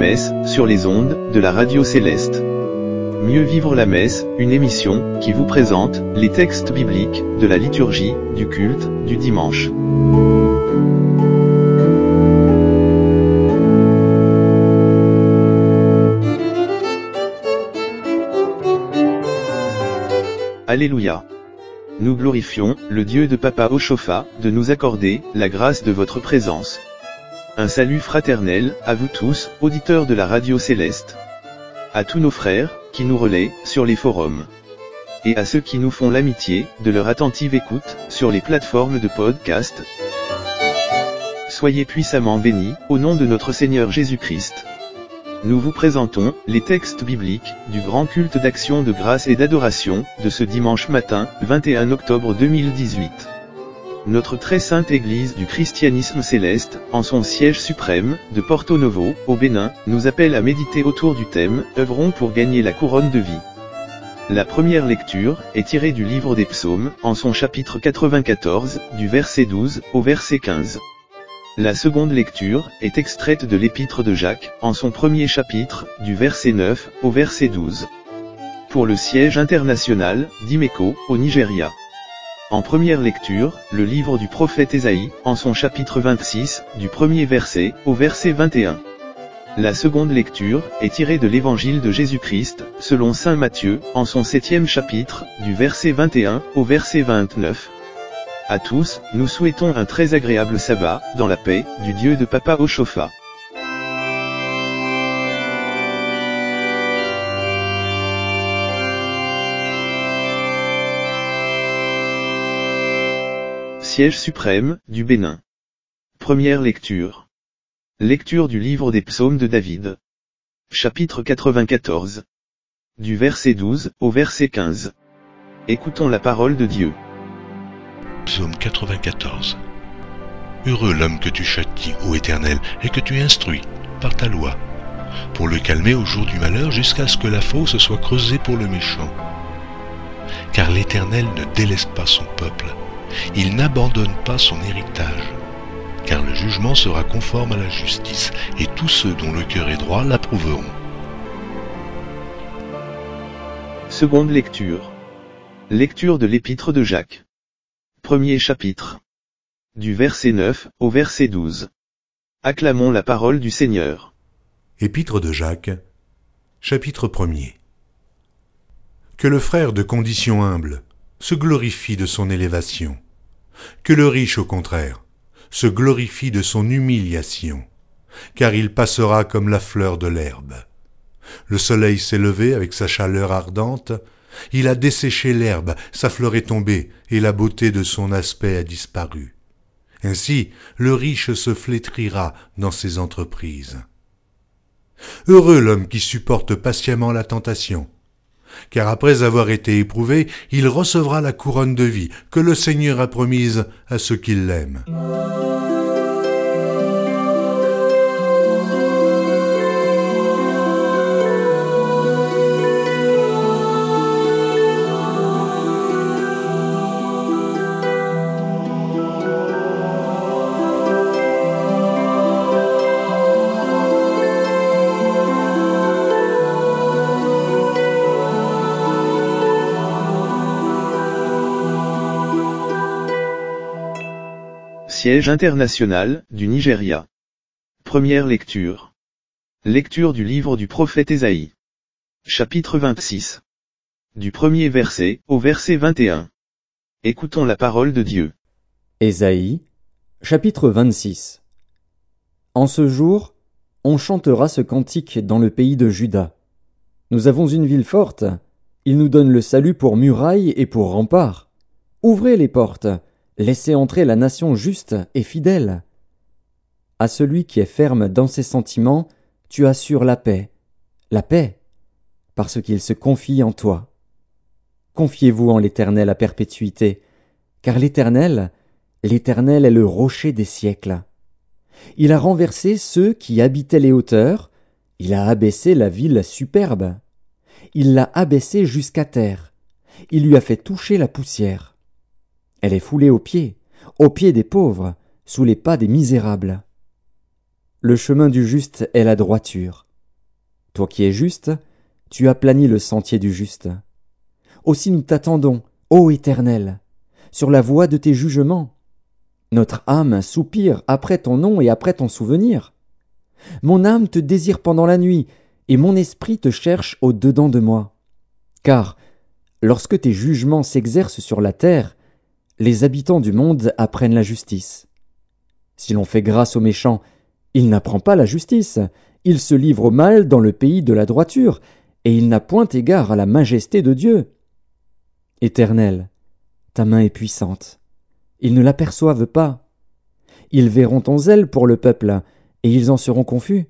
messe, sur les ondes, de la radio céleste. Mieux vivre la messe, une émission, qui vous présente, les textes bibliques, de la liturgie, du culte, du dimanche. Alléluia. Nous glorifions, le Dieu de Papa Ochofa, de nous accorder, la grâce de votre présence. Un salut fraternel, à vous tous, auditeurs de la radio céleste. À tous nos frères, qui nous relaient, sur les forums. Et à ceux qui nous font l'amitié, de leur attentive écoute, sur les plateformes de podcast. Soyez puissamment bénis, au nom de notre Seigneur Jésus-Christ. Nous vous présentons, les textes bibliques, du grand culte d'action de grâce et d'adoration, de ce dimanche matin, 21 octobre 2018. Notre très sainte Église du christianisme céleste, en son siège suprême, de Porto Novo, au Bénin, nous appelle à méditer autour du thème, œuvrons pour gagner la couronne de vie. La première lecture, est tirée du livre des psaumes, en son chapitre 94, du verset 12, au verset 15. La seconde lecture, est extraite de l'épître de Jacques, en son premier chapitre, du verset 9, au verset 12. Pour le siège international, d'Imeko, au Nigeria. En première lecture, le livre du prophète Ésaïe, en son chapitre 26, du premier verset, au verset 21. La seconde lecture, est tirée de l'évangile de Jésus-Christ, selon saint Matthieu, en son septième chapitre, du verset 21, au verset 29. À tous, nous souhaitons un très agréable sabbat, dans la paix, du Dieu de Papa Ochofa. Siège suprême, du Bénin. Première lecture. Lecture du livre des psaumes de David. Chapitre 94. Du verset 12 au verset 15. Écoutons la parole de Dieu. Psaume 94. Heureux l'homme que tu châties, ô Éternel, et que tu instruis, par ta loi, pour le calmer au jour du malheur jusqu'à ce que la fosse soit creusée pour le méchant. Car l'Éternel ne délaisse pas son peuple, il n'abandonne pas son héritage, car le jugement sera conforme à la justice, et tous ceux dont le cœur est droit l'approuveront. Seconde lecture. Lecture de l'épître de Jacques. Premier chapitre. Du verset 9 au verset 12. Acclamons la parole du Seigneur. Épître de Jacques, chapitre 1er. Que le frère de condition humble se glorifie de son élévation, que le riche au contraire se glorifie de son humiliation, car il passera comme la fleur de l'herbe. Le soleil s'est levé avec sa chaleur ardente, il a desséché l'herbe, sa fleur est tombée, et la beauté de son aspect a disparu. Ainsi, le riche se flétrira dans ses entreprises. Heureux l'homme qui supporte patiemment la tentation, car après avoir été éprouvé, il recevra la couronne de vie que le Seigneur a promise à ceux qui l'aiment. Siège international, du Nigeria. Première lecture. Lecture du livre du prophète Ésaïe. Chapitre 26. Du premier verset au verset 21. Écoutons la parole de Dieu. Ésaïe, chapitre 26. En ce jour, on chantera ce cantique dans le pays de Juda. Nous avons une ville forte, il nous donne le salut pour muraille et pour rempart. Ouvrez les portes, Laissez entrer la nation juste et fidèle. À celui qui est ferme dans ses sentiments, tu assures la paix. La paix, parce qu'il se confie en toi. Confiez-vous en l'Éternel à perpétuité, car l'Éternel, l'Éternel est le rocher des siècles. Il a renversé ceux qui habitaient les hauteurs, il a abaissé la ville superbe. Il l'a abaissée jusqu'à terre, il lui a fait toucher la poussière. Elle est foulée aux pieds, aux pieds des pauvres, sous les pas des misérables. Le chemin du juste est la droiture. Toi qui es juste, tu as plani le sentier du juste. Aussi nous t'attendons, ô Éternel, sur la voie de tes jugements. Notre âme soupire après ton nom et après ton souvenir. Mon âme te désire pendant la nuit, et mon esprit te cherche au dedans de moi. Car, lorsque tes jugements s'exercent sur la terre, les habitants du monde apprennent la justice. Si l'on fait grâce aux méchants, il n'apprend pas la justice, il se livre au mal dans le pays de la droiture, et il n'a point égard à la majesté de Dieu. Éternel, ta main est puissante. Ils ne l'aperçoivent pas. Ils verront ton zèle pour le peuple, et ils en seront confus.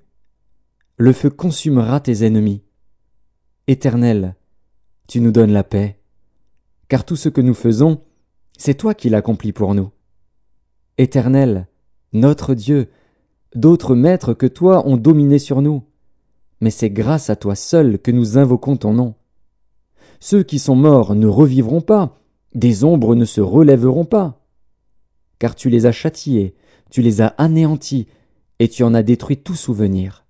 Le feu consumera tes ennemis. Éternel, tu nous donnes la paix, car tout ce que nous faisons, c'est toi qui l'accomplis pour nous. Éternel, notre Dieu, d'autres maîtres que toi ont dominé sur nous, mais c'est grâce à toi seul que nous invoquons ton nom. Ceux qui sont morts ne revivront pas, des ombres ne se relèveront pas. Car tu les as châtiés, tu les as anéantis, et tu en as détruit tout souvenir.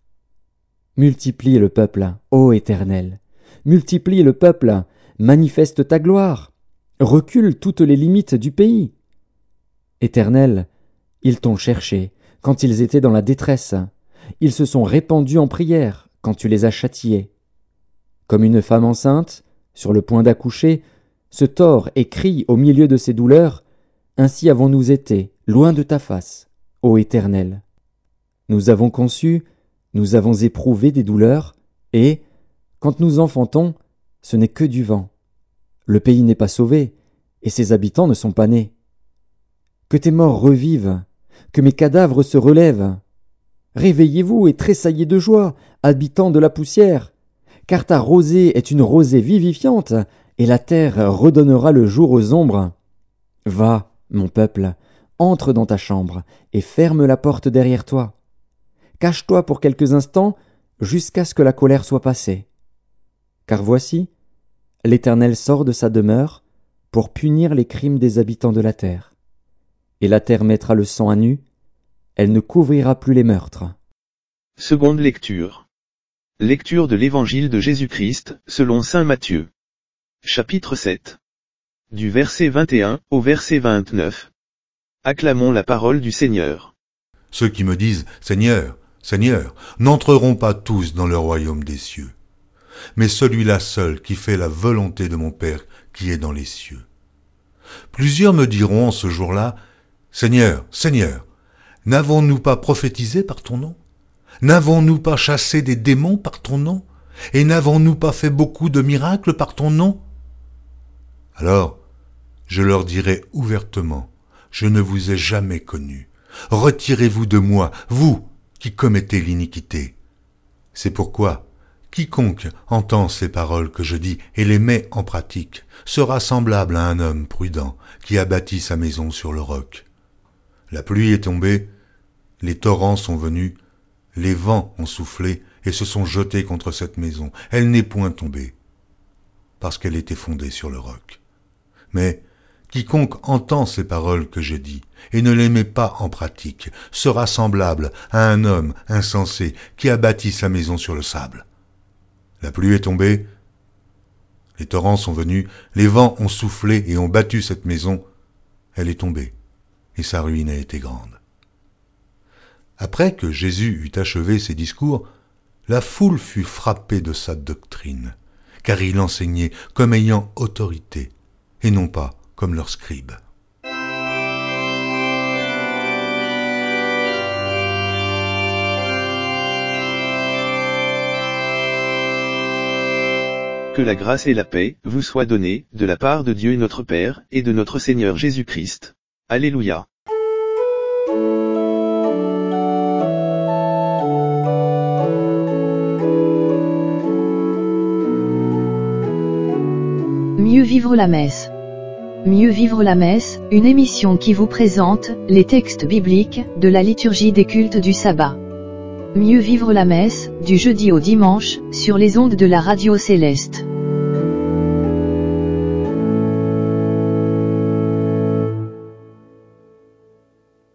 Multiplie le peuple, ô Éternel, multiplie le peuple, manifeste ta gloire, recule toutes les limites du pays. Éternel, ils t'ont cherché quand ils étaient dans la détresse, ils se sont répandus en prière quand tu les as châtiés. Comme une femme enceinte, sur le point d'accoucher, se tord et crie au milieu de ses douleurs, ainsi avons-nous été, loin de ta face, ô Éternel. Nous avons conçu, nous avons éprouvé des douleurs, et, quand nous enfantons, ce n'est que du vent. Le pays n'est pas sauvé, et ses habitants ne sont pas nés. Que tes morts revivent, que mes cadavres se relèvent. Réveillez-vous et tressaillez de joie, habitants de la poussière, car ta rosée est une rosée vivifiante, et la terre redonnera le jour aux ombres. Va, mon peuple, entre dans ta chambre, et ferme la porte derrière toi. Cache-toi pour quelques instants jusqu'à ce que la colère soit passée. Car voici, l'Éternel sort de sa demeure pour punir les crimes des habitants de la terre. Et la terre mettra le sang à nu, elle ne couvrira plus les meurtres. Seconde lecture. Lecture de l'Évangile de Jésus-Christ, selon Saint Matthieu. Chapitre 7. Du verset 21 au verset 29. Acclamons la parole du Seigneur. Ceux qui me disent Seigneur, Seigneur, n'entreront pas tous dans le royaume des cieux, mais celui-là seul qui fait la volonté de mon Père qui est dans les cieux. Plusieurs me diront en ce jour-là, Seigneur, Seigneur, n'avons-nous pas prophétisé par ton nom? N'avons-nous pas chassé des démons par ton nom? Et n'avons-nous pas fait beaucoup de miracles par ton nom? Alors, je leur dirai ouvertement, je ne vous ai jamais connu. Retirez-vous de moi, vous, qui commettez l'iniquité. C'est pourquoi quiconque entend ces paroles que je dis et les met en pratique sera semblable à un homme prudent qui a bâti sa maison sur le roc. La pluie est tombée, les torrents sont venus, les vents ont soufflé et se sont jetés contre cette maison. Elle n'est point tombée, parce qu'elle était fondée sur le roc. Mais Quiconque entend ces paroles que je dis et ne les met pas en pratique sera semblable à un homme insensé qui a bâti sa maison sur le sable. La pluie est tombée, les torrents sont venus, les vents ont soufflé et ont battu cette maison, elle est tombée, et sa ruine a été grande. Après que Jésus eut achevé ses discours, la foule fut frappée de sa doctrine, car il enseignait comme ayant autorité, et non pas comme leurs scribes. Que la grâce et la paix vous soient données de la part de Dieu notre Père et de notre Seigneur Jésus-Christ. Alléluia. Mieux vivre la messe. Mieux vivre la messe, une émission qui vous présente les textes bibliques de la liturgie des cultes du sabbat. Mieux vivre la messe, du jeudi au dimanche, sur les ondes de la radio céleste.